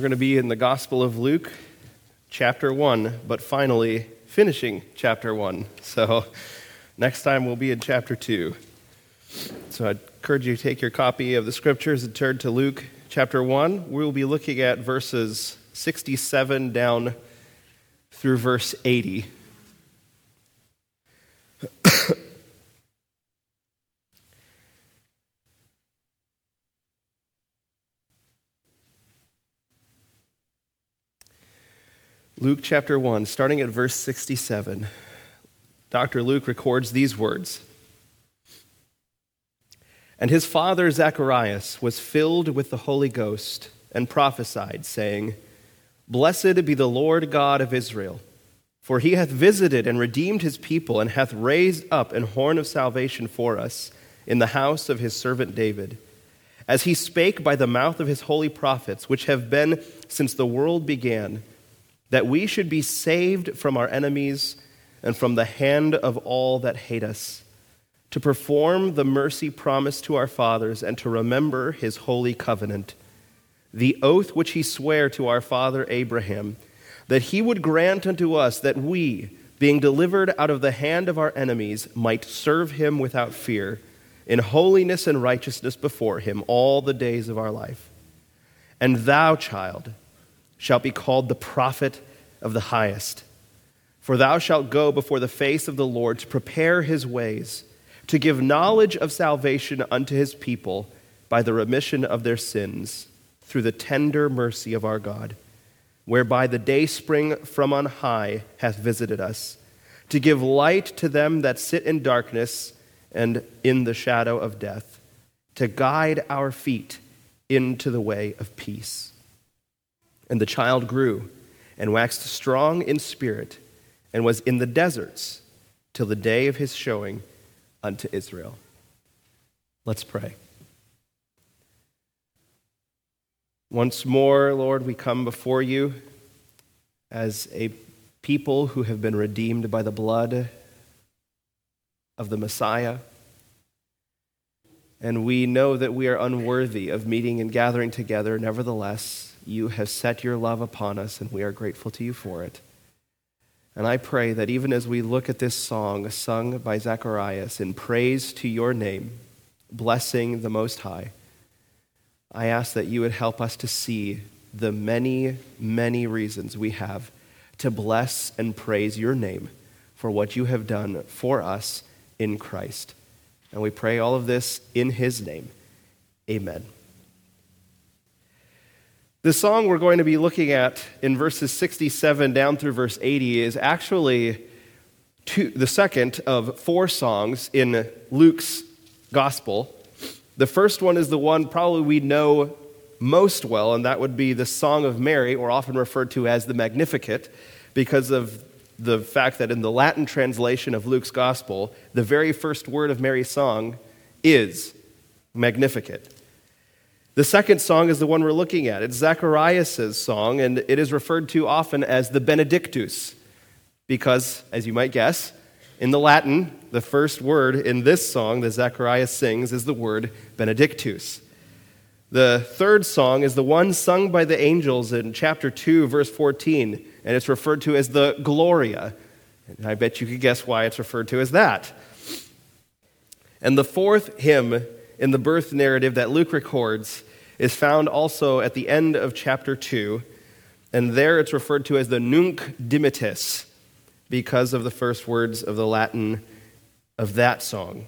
we're going to be in the Gospel of Luke, chapter 1, but finally finishing chapter 1. So next time we'll be in chapter 2. So I'd encourage you to take your copy of the scriptures and turn to Luke chapter 1. We'll be looking at verses 67 down through verse 80. Luke chapter 1, starting at verse 67, Dr. Luke records these words And his father Zacharias was filled with the Holy Ghost and prophesied, saying, Blessed be the Lord God of Israel, for he hath visited and redeemed his people, and hath raised up an horn of salvation for us in the house of his servant David, as he spake by the mouth of his holy prophets, which have been since the world began that we should be saved from our enemies and from the hand of all that hate us, to perform the mercy promised to our fathers and to remember his holy covenant, the oath which he sware to our father Abraham, that he would grant unto us that we, being delivered out of the hand of our enemies, might serve him without fear, in holiness and righteousness before him all the days of our life. And thou, child, shalt be called the prophet of the highest. For thou shalt go before the face of the Lord to prepare his ways, to give knowledge of salvation unto his people by the remission of their sins, through the tender mercy of our God, whereby the day spring from on high hath visited us, to give light to them that sit in darkness and in the shadow of death, to guide our feet into the way of peace. And the child grew and waxed strong in spirit and was in the deserts till the day of his showing unto Israel. Let's pray. Once more, Lord, we come before you as a people who have been redeemed by the blood of the Messiah. And we know that we are unworthy of meeting and gathering together. Nevertheless, you have set your love upon us, and we are grateful to you for it. And I pray that even as we look at this song sung by Zacharias in praise to your name, blessing the Most High, I ask that you would help us to see the many, many reasons we have to bless and praise your name for what you have done for us in Christ. And we pray all of this in his name. Amen. The song we're going to be looking at in verses 67 down through verse 80 is actually two, the second of four songs in Luke's gospel. The first one is the one probably we know most well, and that would be the Song of Mary, or often referred to as the Magnificat, because of the fact that in the Latin translation of Luke's gospel, the very first word of Mary's song is Magnificat. The second song is the one we're looking at. It's Zacharias' song, and it is referred to often as the Benedictus, because, as you might guess, in the Latin, the first word in this song that Zacharias sings is the word Benedictus. The third song is the one sung by the angels in chapter 2, verse 14, and it's referred to as the Gloria. And I bet you could guess why it's referred to as that. And the fourth hymn in the birth narrative that Luke records is found also at the end of chapter 2, and there it's referred to as the Nunc Dimittis because of the first words of the Latin of that song.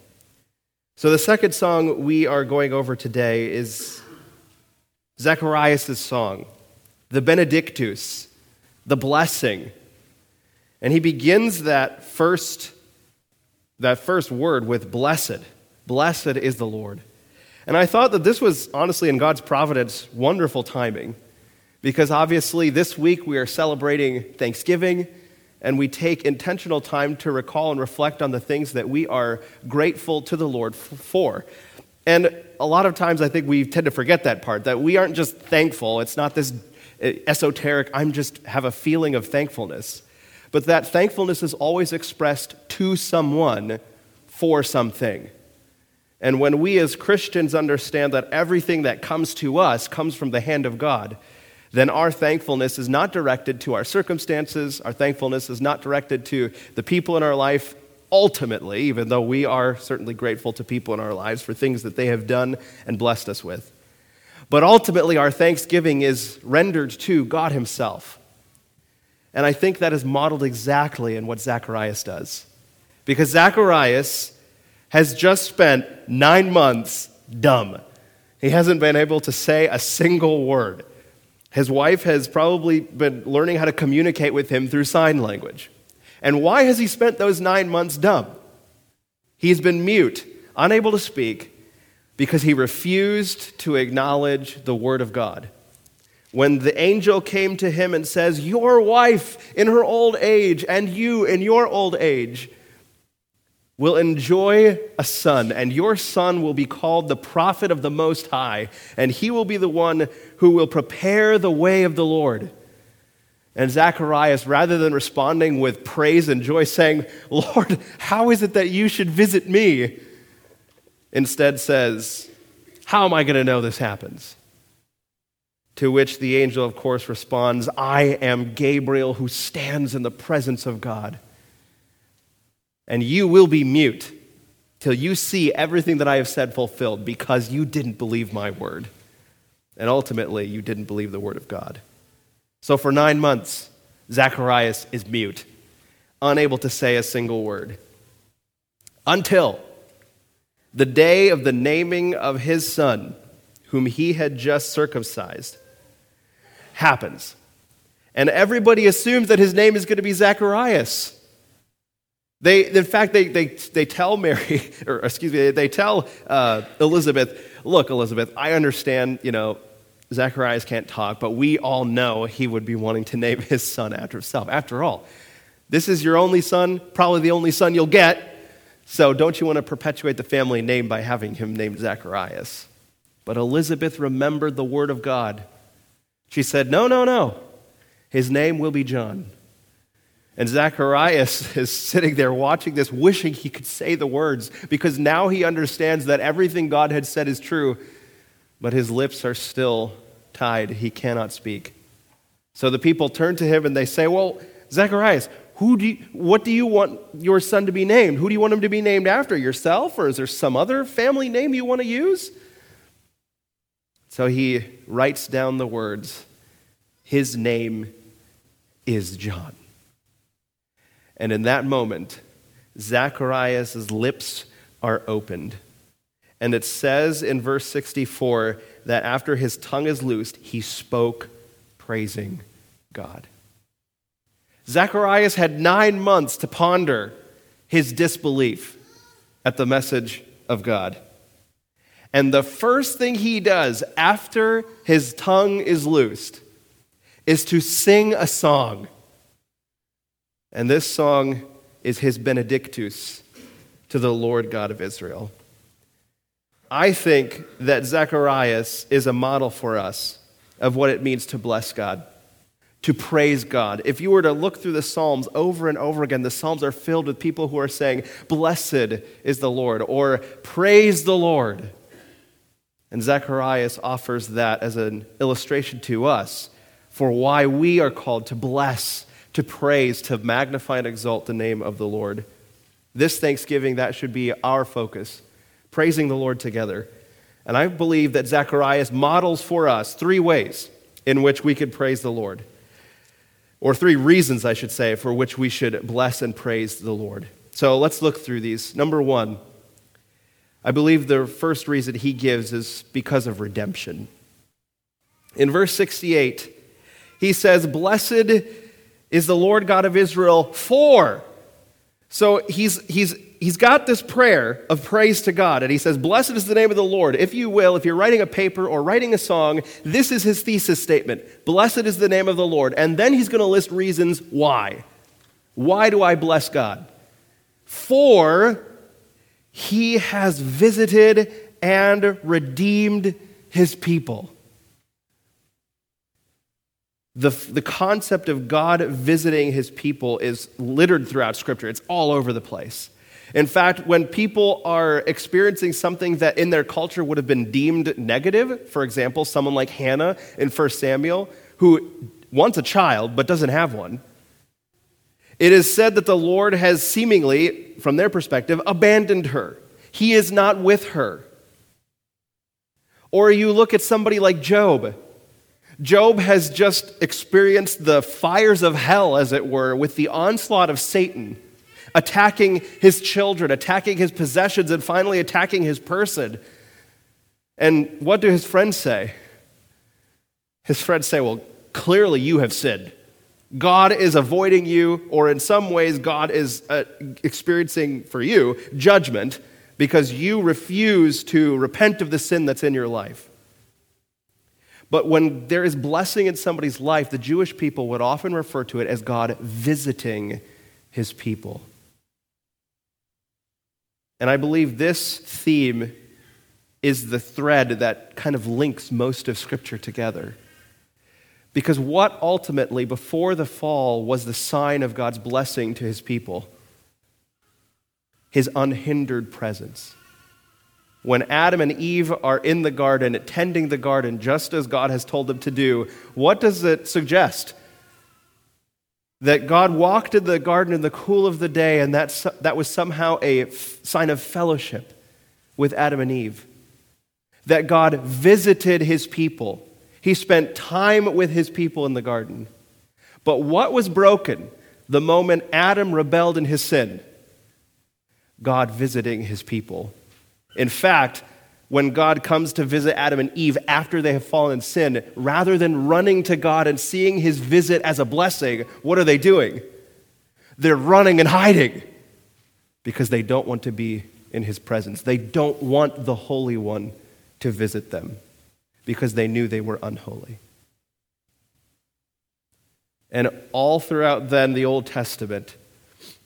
So the second song we are going over today is Zacharias' song, the Benedictus, the blessing. And he begins that first, that first word with blessed. Blessed is the Lord. And I thought that this was honestly in God's providence wonderful timing because obviously this week we are celebrating Thanksgiving and we take intentional time to recall and reflect on the things that we are grateful to the Lord for. And a lot of times I think we tend to forget that part that we aren't just thankful. It's not this uh, esoteric, I'm just have a feeling of thankfulness. But that thankfulness is always expressed to someone for something. And when we as Christians understand that everything that comes to us comes from the hand of God, then our thankfulness is not directed to our circumstances. Our thankfulness is not directed to the people in our life ultimately, even though we are certainly grateful to people in our lives for things that they have done and blessed us with. But ultimately, our thanksgiving is rendered to God Himself. And I think that is modeled exactly in what Zacharias does. Because Zacharias has just spent nine months dumb. He hasn't been able to say a single word. His wife has probably been learning how to communicate with him through sign language. And why has he spent those nine months dumb? He's been mute, unable to speak, because he refused to acknowledge the word of God. When the angel came to him and says, Your wife in her old age and you in your old age will enjoy a son, and your son will be called the prophet of the Most High, and he will be the one who will prepare the way of the Lord. And Zacharias, rather than responding with praise and joy, saying, Lord, how is it that you should visit me? Instead says, How am I going to know this happens? To which the angel, of course, responds, I am Gabriel who stands in the presence of God. And you will be mute till you see everything that I have said fulfilled because you didn't believe my word. And ultimately, you didn't believe the word of God. So for nine months, Zacharias is mute, unable to say a single word. Until the day of the naming of his son, whom he had just circumcised, happens. And everybody assumes that his name is going to be Zacharias. They, in fact, they, they, they tell Mary, or excuse me, they tell uh, Elizabeth, look, Elizabeth, I understand, you know, Zacharias can't talk, but we all know he would be wanting to name his son after himself. After all, this is your only son, probably the only son you'll get. So don't you want to perpetuate the family name by having him named Zacharias? But Elizabeth remembered the word of God. She said, No, no, no. His name will be John. And Zacharias is sitting there watching this, wishing he could say the words, because now he understands that everything God had said is true, but his lips are still tied. He cannot speak. So the people turn to him and they say, Well, Zacharias, who do you, what do you want your son to be named? Who do you want him to be named after? Yourself? Or is there some other family name you want to use? So he writes down the words His name is John. And in that moment, Zacharias' lips are opened. And it says in verse 64 that after his tongue is loosed, he spoke praising God. Zacharias had nine months to ponder his disbelief at the message of God. And the first thing he does after his tongue is loosed is to sing a song. And this song is his Benedictus to the Lord God of Israel. I think that Zacharias is a model for us of what it means to bless God, to praise God. If you were to look through the Psalms over and over again, the Psalms are filled with people who are saying, Blessed is the Lord, or Praise the Lord. And Zacharias offers that as an illustration to us for why we are called to bless, to praise, to magnify and exalt the name of the Lord. This Thanksgiving, that should be our focus praising the Lord together. And I believe that Zacharias models for us three ways in which we could praise the Lord, or three reasons, I should say, for which we should bless and praise the Lord. So let's look through these. Number one, I believe the first reason he gives is because of redemption. In verse 68, he says, Blessed is the Lord God of Israel for. So he's, he's he's got this prayer of praise to God, and he says, Blessed is the name of the Lord. If you will, if you're writing a paper or writing a song, this is his thesis statement Blessed is the name of the Lord. And then he's going to list reasons why. Why do I bless God? For he has visited and redeemed his people. The, the concept of God visiting his people is littered throughout Scripture. It's all over the place. In fact, when people are experiencing something that in their culture would have been deemed negative, for example, someone like Hannah in 1 Samuel, who wants a child but doesn't have one. It is said that the Lord has seemingly, from their perspective, abandoned her. He is not with her. Or you look at somebody like Job. Job has just experienced the fires of hell, as it were, with the onslaught of Satan, attacking his children, attacking his possessions, and finally attacking his person. And what do his friends say? His friends say, Well, clearly you have sinned. God is avoiding you, or in some ways, God is uh, experiencing for you judgment because you refuse to repent of the sin that's in your life. But when there is blessing in somebody's life, the Jewish people would often refer to it as God visiting his people. And I believe this theme is the thread that kind of links most of Scripture together. Because what ultimately, before the fall, was the sign of God's blessing to his people? His unhindered presence. When Adam and Eve are in the garden, tending the garden just as God has told them to do, what does it suggest? That God walked in the garden in the cool of the day, and that, that was somehow a f- sign of fellowship with Adam and Eve. That God visited his people he spent time with his people in the garden. But what was broken the moment Adam rebelled in his sin? God visiting his people. In fact, when God comes to visit Adam and Eve after they have fallen in sin, rather than running to God and seeing his visit as a blessing, what are they doing? They're running and hiding because they don't want to be in his presence. They don't want the Holy One to visit them because they knew they were unholy. And all throughout then the Old Testament,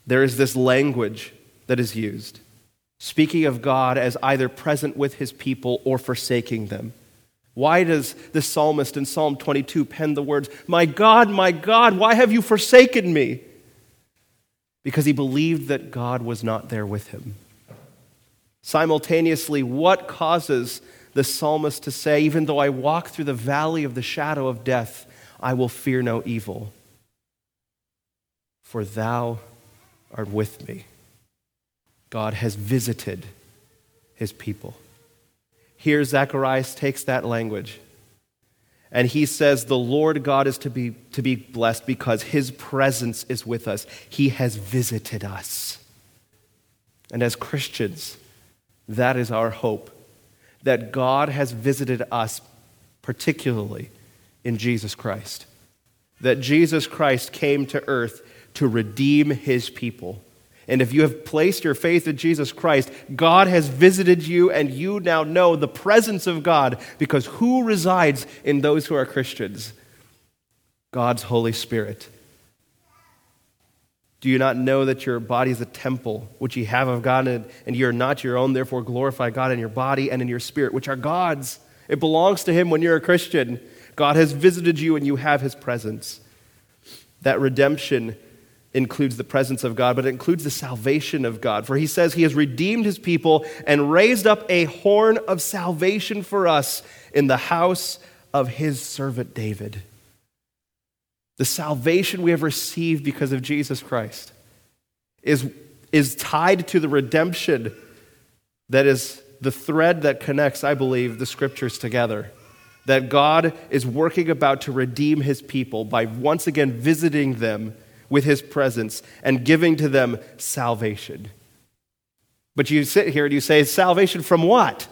there is this language that is used, speaking of God as either present with his people or forsaking them. Why does the psalmist in Psalm 22 pen the words, My God, my God, why have you forsaken me? Because he believed that God was not there with him. Simultaneously, what causes the psalmist to say, Even though I walk through the valley of the shadow of death, I will fear no evil, for thou art with me. God has visited his people. Here, Zacharias takes that language and he says, The Lord God is to be, to be blessed because his presence is with us. He has visited us. And as Christians, that is our hope that God has visited us, particularly in Jesus Christ. That Jesus Christ came to earth to redeem his people. And if you have placed your faith in Jesus Christ, God has visited you, and you now know the presence of God because who resides in those who are Christians? God's Holy Spirit. Do you not know that your body is a temple which ye have of God, and, and ye are not your own? Therefore, glorify God in your body and in your spirit, which are God's. It belongs to Him when you're a Christian. God has visited you, and you have His presence. That redemption includes the presence of God, but it includes the salvation of God. For He says He has redeemed His people and raised up a horn of salvation for us in the house of His servant David the salvation we have received because of Jesus Christ, is, is tied to the redemption that is the thread that connects, I believe, the scriptures together. That God is working about to redeem his people by once again visiting them with his presence and giving to them salvation. But you sit here and you say, salvation from what?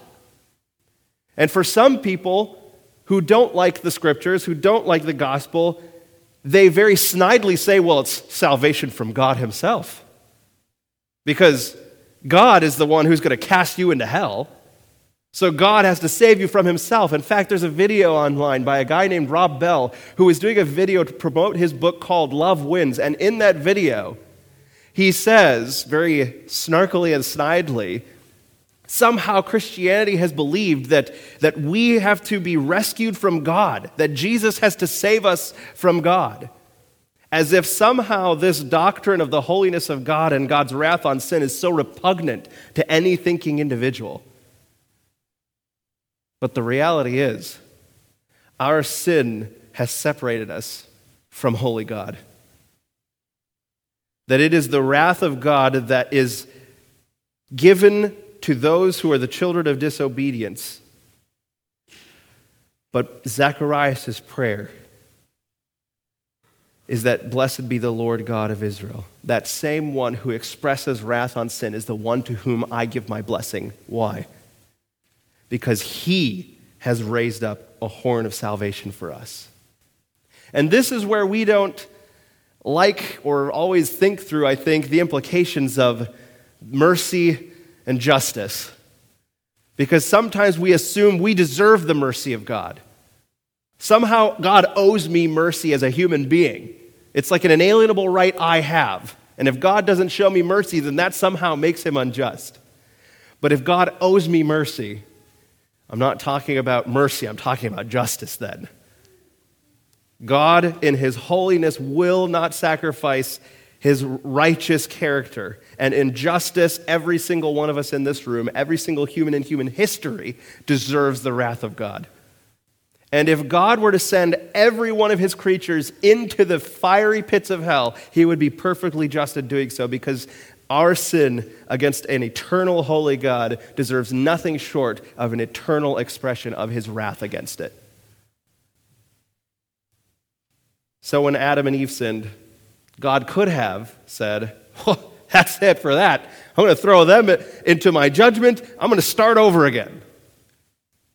And for some people who don't like the scriptures, who don't like the gospel, they very snidely say, well, it's salvation from God Himself. Because God is the one who's going to cast you into hell. So God has to save you from himself. In fact, there's a video online by a guy named Rob Bell who is doing a video to promote his book called Love Wins. And in that video, he says, very snarkily and snidely, Somehow Christianity has believed that, that we have to be rescued from God, that Jesus has to save us from God. As if somehow this doctrine of the holiness of God and God's wrath on sin is so repugnant to any thinking individual. But the reality is, our sin has separated us from holy God. That it is the wrath of God that is given to those who are the children of disobedience. But Zacharias' prayer is that blessed be the Lord God of Israel. That same one who expresses wrath on sin is the one to whom I give my blessing. Why? Because he has raised up a horn of salvation for us. And this is where we don't like or always think through, I think, the implications of mercy and justice. Because sometimes we assume we deserve the mercy of God. Somehow God owes me mercy as a human being. It's like an inalienable right I have. And if God doesn't show me mercy, then that somehow makes him unjust. But if God owes me mercy, I'm not talking about mercy, I'm talking about justice then. God, in his holiness, will not sacrifice his righteous character. And in justice, every single one of us in this room, every single human in human history, deserves the wrath of God. And if God were to send every one of his creatures into the fiery pits of hell, he would be perfectly just in doing so because our sin against an eternal holy God deserves nothing short of an eternal expression of his wrath against it. So when Adam and Eve sinned, God could have said, well, That's it for that. I'm going to throw them into my judgment. I'm going to start over again.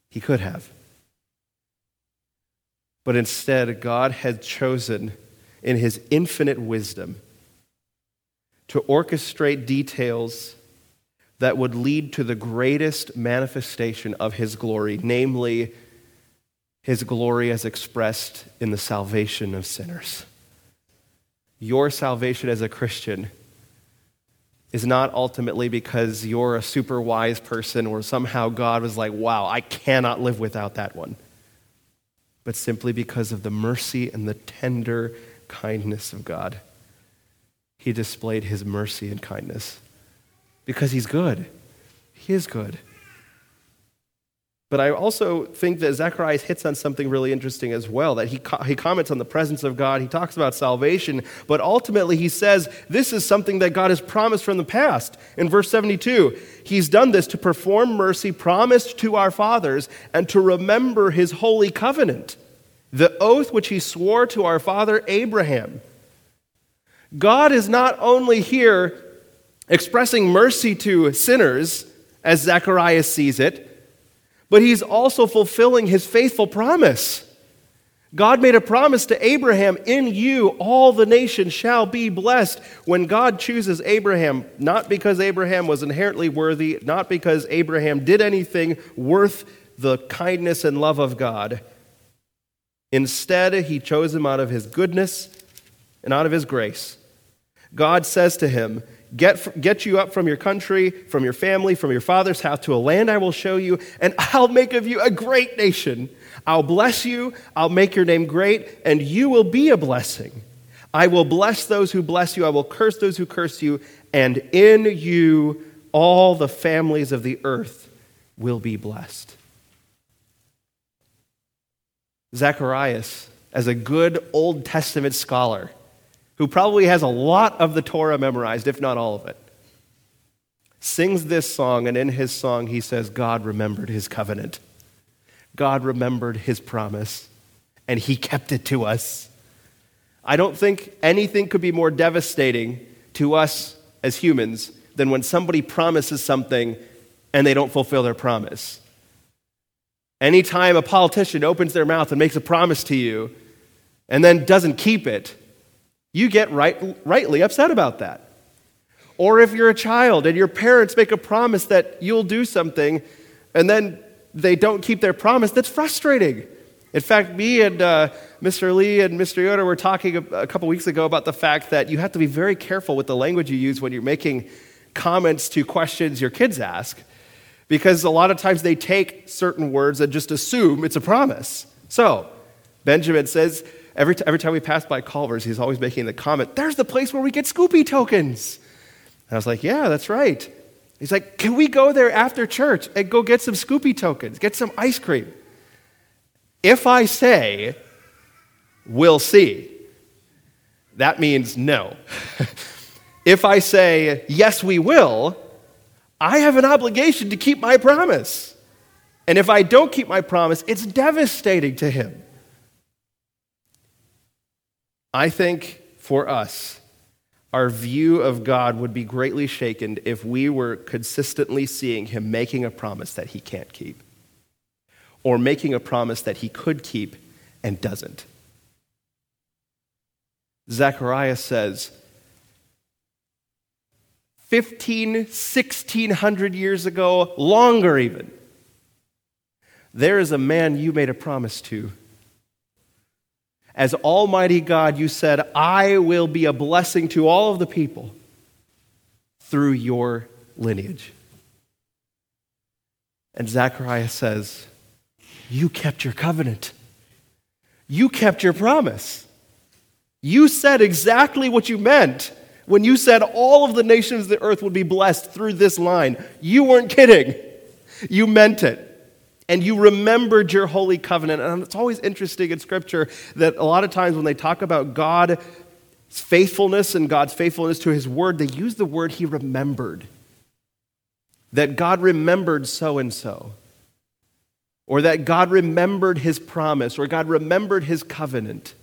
He could have. But instead, God had chosen in his infinite wisdom to orchestrate details that would lead to the greatest manifestation of his glory, namely his glory as expressed in the salvation of sinners. Your salvation as a Christian is not ultimately because you're a super wise person or somehow God was like, wow, I cannot live without that one but simply because of the mercy and the tender kindness of God. He displayed his mercy and kindness because he's good. He is good. But I also think that Zacharias hits on something really interesting as well. That he, he comments on the presence of God, he talks about salvation, but ultimately he says this is something that God has promised from the past. In verse 72, he's done this to perform mercy promised to our fathers and to remember his holy covenant the oath which he swore to our father Abraham. God is not only here expressing mercy to sinners, as Zacharias sees it, but he's also fulfilling his faithful promise. God made a promise to Abraham, In you all the nations shall be blessed. When God chooses Abraham, not because Abraham was inherently worthy, not because Abraham did anything worth the kindness and love of God, Instead, he chose him out of his goodness and out of his grace. God says to him, Get, get you up from your country, from your family, from your father's house to a land I will show you, and I'll make of you a great nation. I'll bless you, I'll make your name great, and you will be a blessing. I will bless those who bless you, I will curse those who curse you, and in you all the families of the earth will be blessed. Zacharias, as a good Old Testament scholar who probably has a lot of the Torah memorized, if not all of it, sings this song, and in his song, he says, God remembered his covenant. God remembered his promise, and he kept it to us. I don't think anything could be more devastating to us as humans than when somebody promises something and they don't fulfill their promise. Anytime a politician opens their mouth and makes a promise to you and then doesn't keep it, you get right, rightly upset about that. Or if you're a child and your parents make a promise that you'll do something and then they don't keep their promise, that's frustrating. In fact, me and uh, Mr. Lee and Mr. Yoder were talking a, a couple weeks ago about the fact that you have to be very careful with the language you use when you're making comments to questions your kids ask because a lot of times they take certain words and just assume it's a promise. So, Benjamin says, every, t- every time we pass by Culver's, he's always making the comment, there's the place where we get Scoopy tokens. And I was like, yeah, that's right. He's like, can we go there after church and go get some Scoopy tokens, get some ice cream? If I say, we'll see. That means no. if I say, yes, we will, I have an obligation to keep my promise. And if I don't keep my promise, it's devastating to him. I think for us, our view of God would be greatly shaken if we were consistently seeing him making a promise that he can't keep, or making a promise that he could keep and doesn't. Zechariah says, 15, 1600 years ago, longer even, there is a man you made a promise to as Almighty God, you said, I will be a blessing to all of the people through your lineage. And Zechariah says, You kept your covenant. You kept your promise. You said exactly what you meant when you said all of the nations of the earth would be blessed through this line. You weren't kidding, you meant it and you remembered your holy covenant. And it's always interesting in Scripture that a lot of times when they talk about God's faithfulness and God's faithfulness to His word, they use the word He remembered. That God remembered so and so. Or that God remembered His promise, or God remembered His covenant.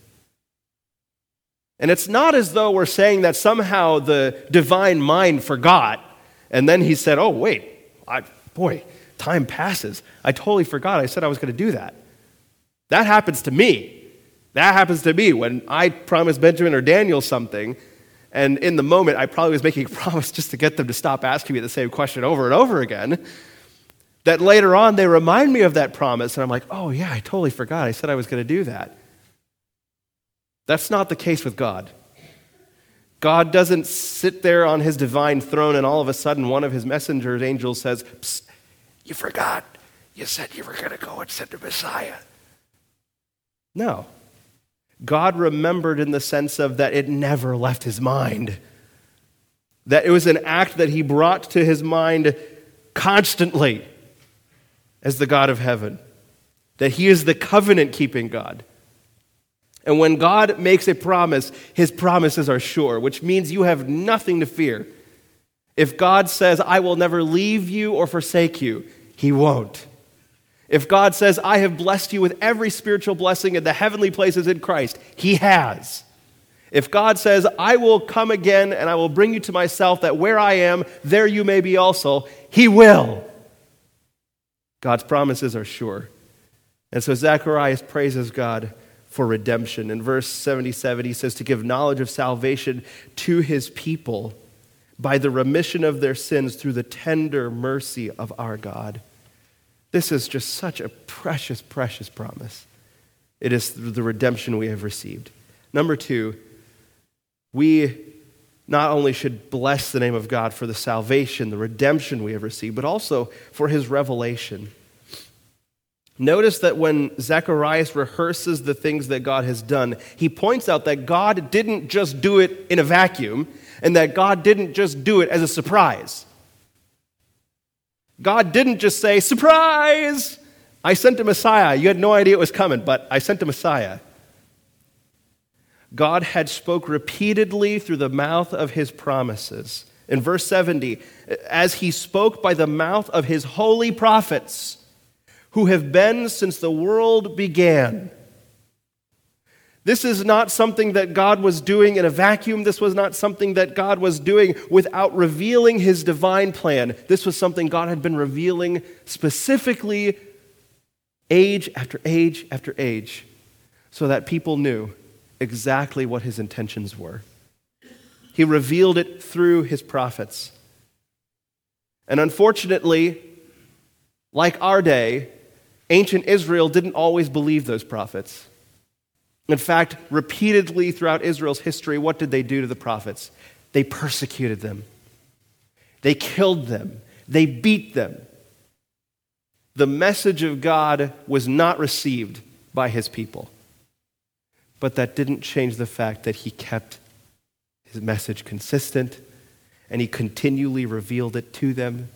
And it's not as though we're saying that somehow the divine mind forgot, and then He said, oh, wait, I, boy, time passes. I totally forgot I said I was going to do that. That happens to me. That happens to me when I promise Benjamin or Daniel something, and in the moment, I probably was making a promise just to get them to stop asking me the same question over and over again. That later on, they remind me of that promise, and I'm like, oh, yeah, I totally forgot. I said I was going to do that. That's not the case with God. God doesn't sit there on his divine throne, and all of a sudden, one of his messengers, angels, says, you forgot. You said you were going to go and send a Messiah. No. God remembered in the sense of that it never left his mind. That it was an act that he brought to his mind constantly as the God of heaven. That he is the covenant keeping God. And when God makes a promise, his promises are sure, which means you have nothing to fear. If God says, I will never leave you or forsake you, he won't. If God says, I have blessed you with every spiritual blessing in the heavenly places in Christ, He has. If God says, I will come again and I will bring you to myself, that where I am, there you may be also, He will. God's promises are sure. And so Zacharias praises God for redemption. In verse 77, he says, To give knowledge of salvation to His people by the remission of their sins through the tender mercy of our God. This is just such a precious, precious promise. It is through the redemption we have received. Number two, we not only should bless the name of God for the salvation, the redemption we have received, but also for his revelation. Notice that when Zacharias rehearses the things that God has done, he points out that God didn't just do it in a vacuum and that God didn't just do it as a surprise. God didn't just say, Surprise! I sent a Messiah. You had no idea it was coming, but I sent a Messiah. God had spoke repeatedly through the mouth of his promises. In verse 70, as he spoke by the mouth of his holy prophets, who have been since the world began. This is not something that God was doing in a vacuum. This was not something that God was doing without revealing his divine plan. This was something God had been revealing specifically age after age after age so that people knew exactly what his intentions were. He revealed it through his prophets. And unfortunately, like our day, ancient Israel didn't always believe those prophets. In fact, repeatedly throughout Israel's history, what did they do to the prophets? They persecuted them, they killed them, they beat them. The message of God was not received by his people. But that didn't change the fact that he kept his message consistent and he continually revealed it to them.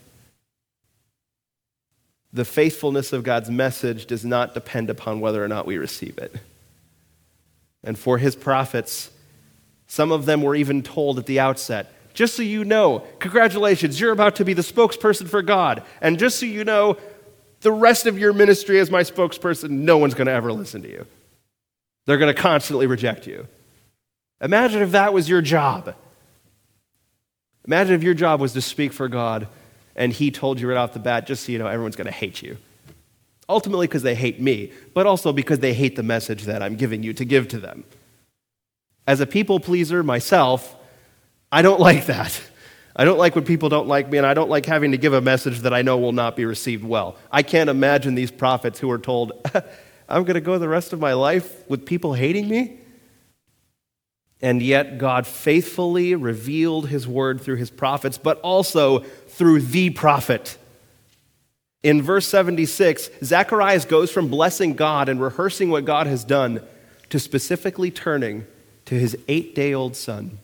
The faithfulness of God's message does not depend upon whether or not we receive it. And for his prophets, some of them were even told at the outset, just so you know, congratulations, you're about to be the spokesperson for God. And just so you know, the rest of your ministry as my spokesperson, no one's going to ever listen to you. They're going to constantly reject you. Imagine if that was your job. Imagine if your job was to speak for God and He told you right off the bat, just so you know, everyone's going to hate you. Ultimately, because they hate me, but also because they hate the message that I'm giving you to give to them. As a people pleaser myself, I don't like that. I don't like when people don't like me, and I don't like having to give a message that I know will not be received well. I can't imagine these prophets who are told, I'm going to go the rest of my life with people hating me. And yet, God faithfully revealed his word through his prophets, but also through the prophet. In verse 76, Zacharias goes from blessing God and rehearsing what God has done to specifically turning to his eight day old son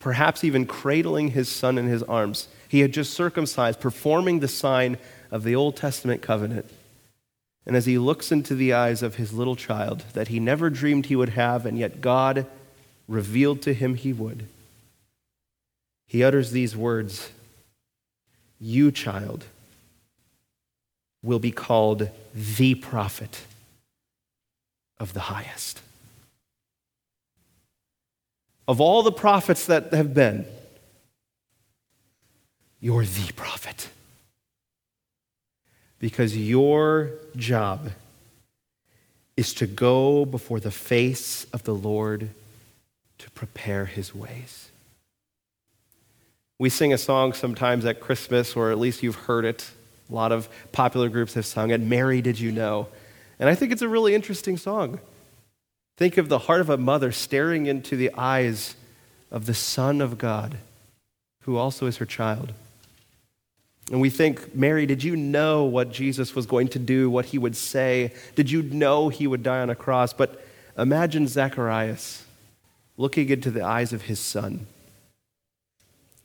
perhaps even cradling his son in his arms. He had just circumcised, performing the sign of the Old Testament covenant. And as he looks into the eyes of his little child that he never dreamed he would have, and yet God revealed to him he would, he utters these words You, child, will be called the prophet of the highest of all the prophets that have been, you're the prophet. Because your job is to go before the face of the Lord to prepare his ways. We sing a song sometimes at Christmas, or at least you've heard it. A lot of popular groups have sung it, Mary, Did You Know? And I think it's a really interesting song. Think of the heart of a mother staring into the eyes of the Son of God, who also is her child. And we think, Mary, did you know what Jesus was going to do, what he would say? Did you know he would die on a cross? But imagine Zacharias looking into the eyes of his son,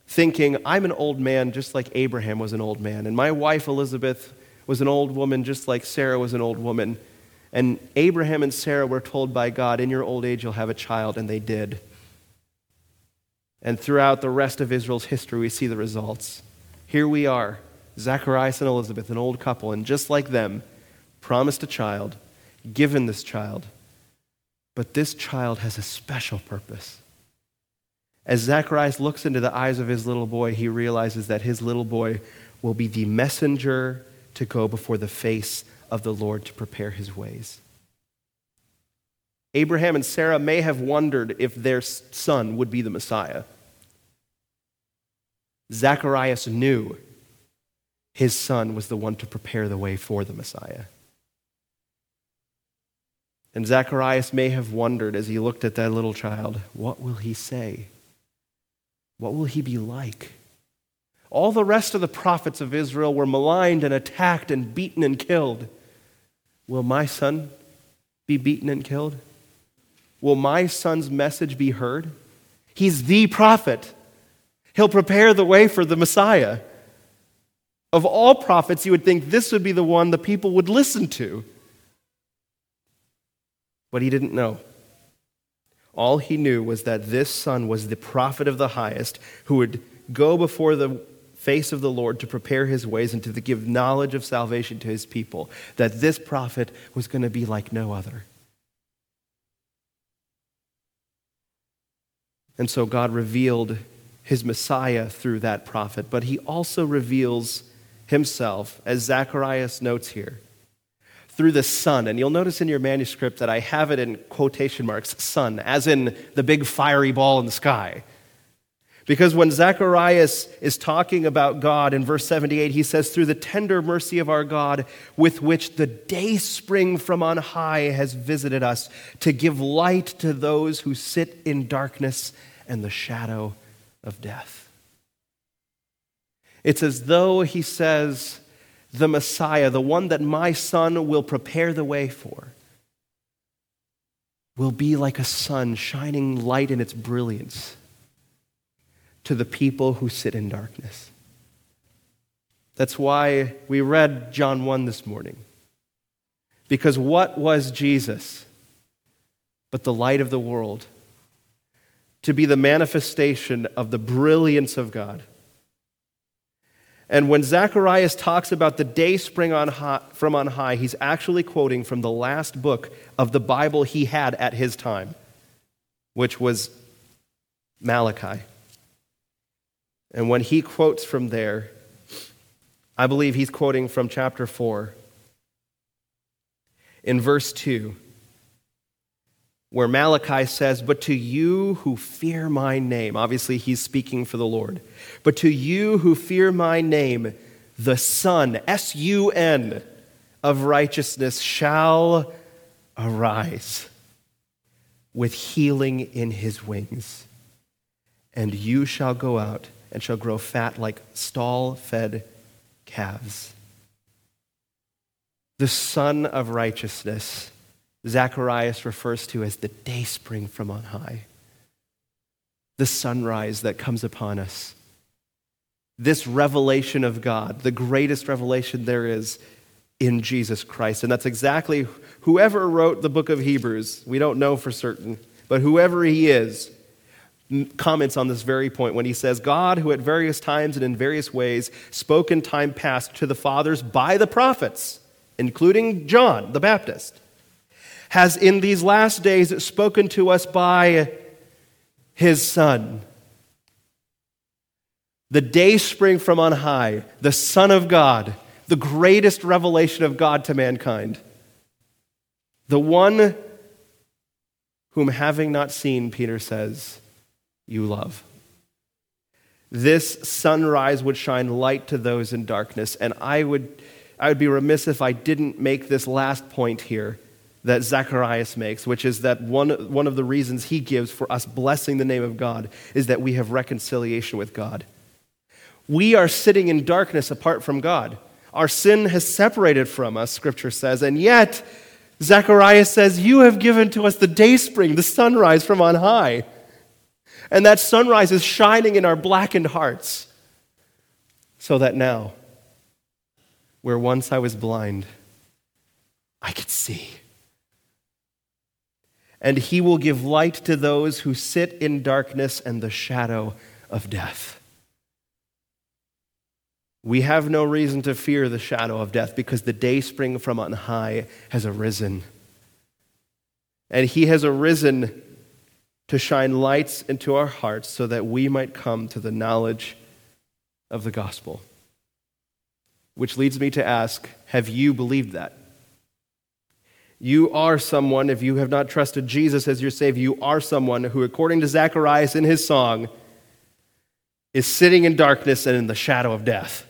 thinking, I'm an old man just like Abraham was an old man, and my wife Elizabeth was an old woman just like Sarah was an old woman. And Abraham and Sarah were told by God, In your old age, you'll have a child, and they did. And throughout the rest of Israel's history, we see the results. Here we are, Zacharias and Elizabeth, an old couple, and just like them, promised a child, given this child. But this child has a special purpose. As Zacharias looks into the eyes of his little boy, he realizes that his little boy will be the messenger to go before the face of the Lord to prepare his ways. Abraham and Sarah may have wondered if their son would be the Messiah. Zacharias knew his son was the one to prepare the way for the Messiah. And Zacharias may have wondered as he looked at that little child, what will he say? What will he be like? All the rest of the prophets of Israel were maligned and attacked and beaten and killed. Will my son be beaten and killed? Will my son's message be heard? He's the prophet. He'll prepare the way for the Messiah. Of all prophets, you would think this would be the one the people would listen to. But he didn't know. All he knew was that this son was the prophet of the highest who would go before the face of the Lord to prepare his ways and to give knowledge of salvation to his people, that this prophet was going to be like no other. And so God revealed his Messiah through that prophet, but he also reveals himself, as Zacharias notes here, through the sun. And you'll notice in your manuscript that I have it in quotation marks, sun, as in the big fiery ball in the sky. Because when Zacharias is talking about God in verse 78, he says, Through the tender mercy of our God, with which the day spring from on high has visited us, to give light to those who sit in darkness and the shadow of death. It's as though he says, The Messiah, the one that my son will prepare the way for, will be like a sun shining light in its brilliance to the people who sit in darkness. That's why we read John 1 this morning. Because what was Jesus? but the light of the world, to be the manifestation of the brilliance of God. And when Zacharias talks about the day spring on high, from on high, he's actually quoting from the last book of the Bible he had at his time, which was Malachi. And when he quotes from there, I believe he's quoting from chapter 4. In verse 2, where Malachi says, But to you who fear my name, obviously he's speaking for the Lord, but to you who fear my name, the Sun, S U N, of righteousness shall arise with healing in his wings. And you shall go out and shall grow fat like stall fed calves. The Sun of righteousness Zacharias refers to as the day spring from on high, the sunrise that comes upon us. This revelation of God, the greatest revelation there is in Jesus Christ. And that's exactly whoever wrote the book of Hebrews, we don't know for certain, but whoever he is, comments on this very point when he says, God, who at various times and in various ways spoke in time past to the fathers by the prophets, including John the Baptist has in these last days spoken to us by his Son. The day spring from on high, the Son of God, the greatest revelation of God to mankind. The one whom having not seen, Peter says, you love. This sunrise would shine light to those in darkness, and I would, I would be remiss if I didn't make this last point here that Zacharias makes, which is that one, one of the reasons he gives for us blessing the name of God is that we have reconciliation with God. We are sitting in darkness apart from God. Our sin has separated from us, Scripture says, and yet, Zacharias says, You have given to us the day spring, the sunrise from on high. And that sunrise is shining in our blackened hearts, so that now, where once I was blind, I could see and he will give light to those who sit in darkness and the shadow of death. We have no reason to fear the shadow of death because the day spring from on high has arisen. And he has arisen to shine lights into our hearts so that we might come to the knowledge of the gospel. Which leads me to ask have you believed that? You are someone, if you have not trusted Jesus as your Savior, you are someone who, according to Zacharias in his song, is sitting in darkness and in the shadow of death.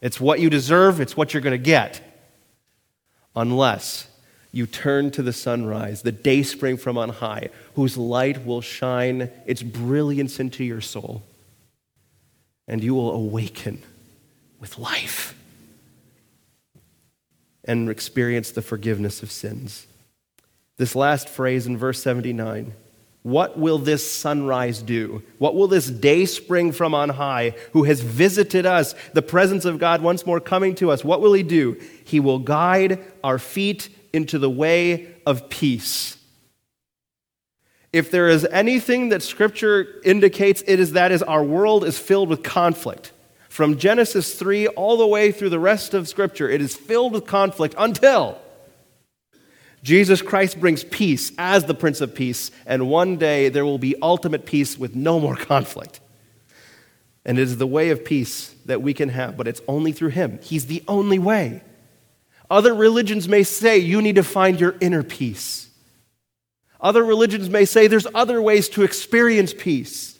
It's what you deserve, it's what you're going to get. Unless you turn to the sunrise, the day spring from on high, whose light will shine its brilliance into your soul, and you will awaken with life and experience the forgiveness of sins. This last phrase in verse 79 What will this sunrise do? What will this day spring from on high, who has visited us, the presence of God once more coming to us? What will he do? He will guide our feet into the way of peace. If there is anything that Scripture indicates, it is that is our world is filled with conflict. From Genesis 3 all the way through the rest of Scripture, it is filled with conflict until Jesus Christ brings peace as the Prince of Peace, and one day there will be ultimate peace with no more conflict. And it is the way of peace that we can have, but it's only through Him. He's the only way. Other religions may say you need to find your inner peace. Other religions may say there's other ways to experience peace.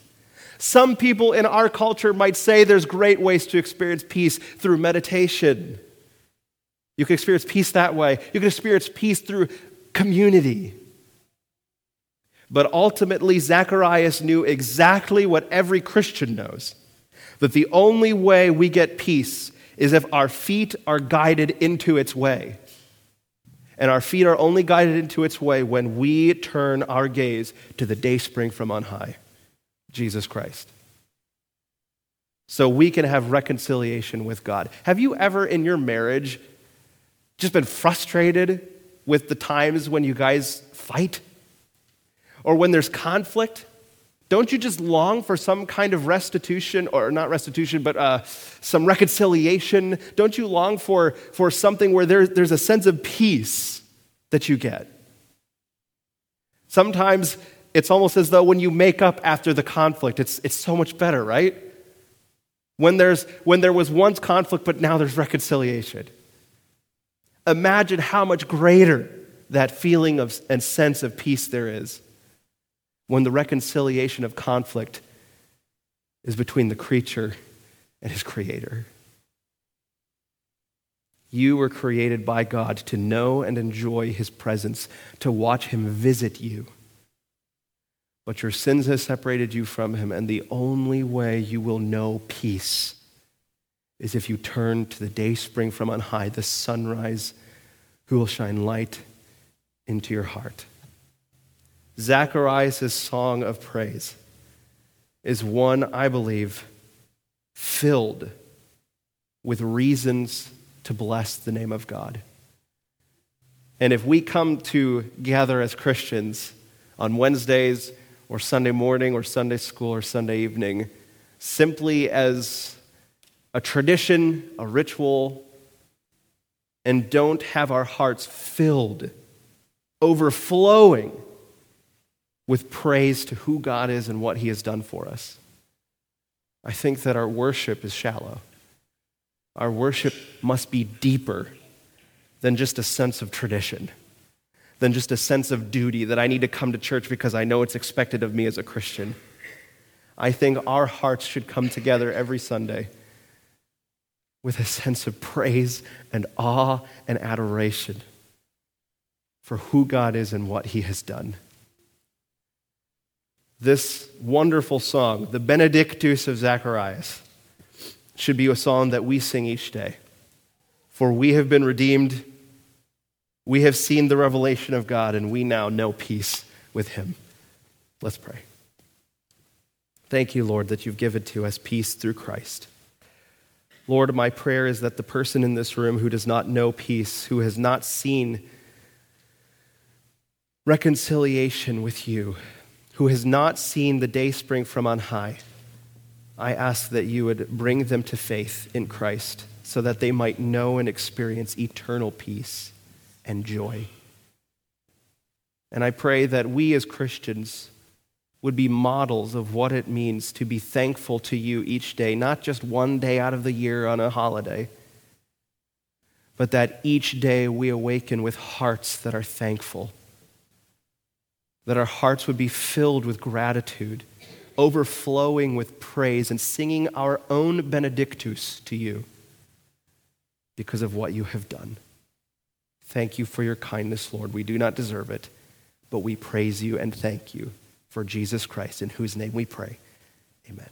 Some people in our culture might say there's great ways to experience peace through meditation. You can experience peace that way. You can experience peace through community. But ultimately, Zacharias knew exactly what every Christian knows that the only way we get peace is if our feet are guided into its way. And our feet are only guided into its way when we turn our gaze to the day spring from on high. Jesus Christ. So we can have reconciliation with God. Have you ever in your marriage just been frustrated with the times when you guys fight? or when there's conflict, don't you just long for some kind of restitution, or not restitution, but uh, some reconciliation? Don't you long for, for something where there, there's a sense of peace that you get? Sometimes it's almost as though when you make up after the conflict, it's, it's so much better, right? When, there's, when there was once conflict, but now there's reconciliation. Imagine how much greater that feeling of, and sense of peace there is when the reconciliation of conflict is between the creature and his creator. You were created by God to know and enjoy his presence, to watch him visit you. But your sins have separated you from him, and the only way you will know peace is if you turn to the day spring from on high, the sunrise, who will shine light into your heart. Zacharias' song of praise is one, I believe, filled with reasons to bless the name of God. And if we come to gather as Christians on Wednesdays or Sunday morning or Sunday school or Sunday evening simply as a tradition, a ritual, and don't have our hearts filled, overflowing with praise to who God is and what He has done for us. I think that our worship is shallow. Our worship must be deeper than just a sense of tradition, than just a sense of duty that I need to come to church because I know it's expected of me as a Christian. I think our hearts should come together every Sunday with a sense of praise and awe and adoration for who God is and what He has done this wonderful song, the Benedictus of Zacharias, should be a song that we sing each day. For we have been redeemed, we have seen the revelation of God, and we now know peace with Him. Let's pray. Thank you, Lord, that you've given to us peace through Christ. Lord, my prayer is that the person in this room who does not know peace, who has not seen reconciliation with you, who has not seen the day spring from on high, I ask that you would bring them to faith in Christ so that they might know and experience eternal peace and joy. And I pray that we as Christians would be models of what it means to be thankful to you each day, not just one day out of the year on a holiday, but that each day we awaken with hearts that are thankful that our hearts would be filled with gratitude, overflowing with praise, and singing our own Benedictus to you because of what you have done. Thank you for your kindness, Lord. We do not deserve it, but we praise you and thank you for Jesus Christ, in whose name we pray. Amen.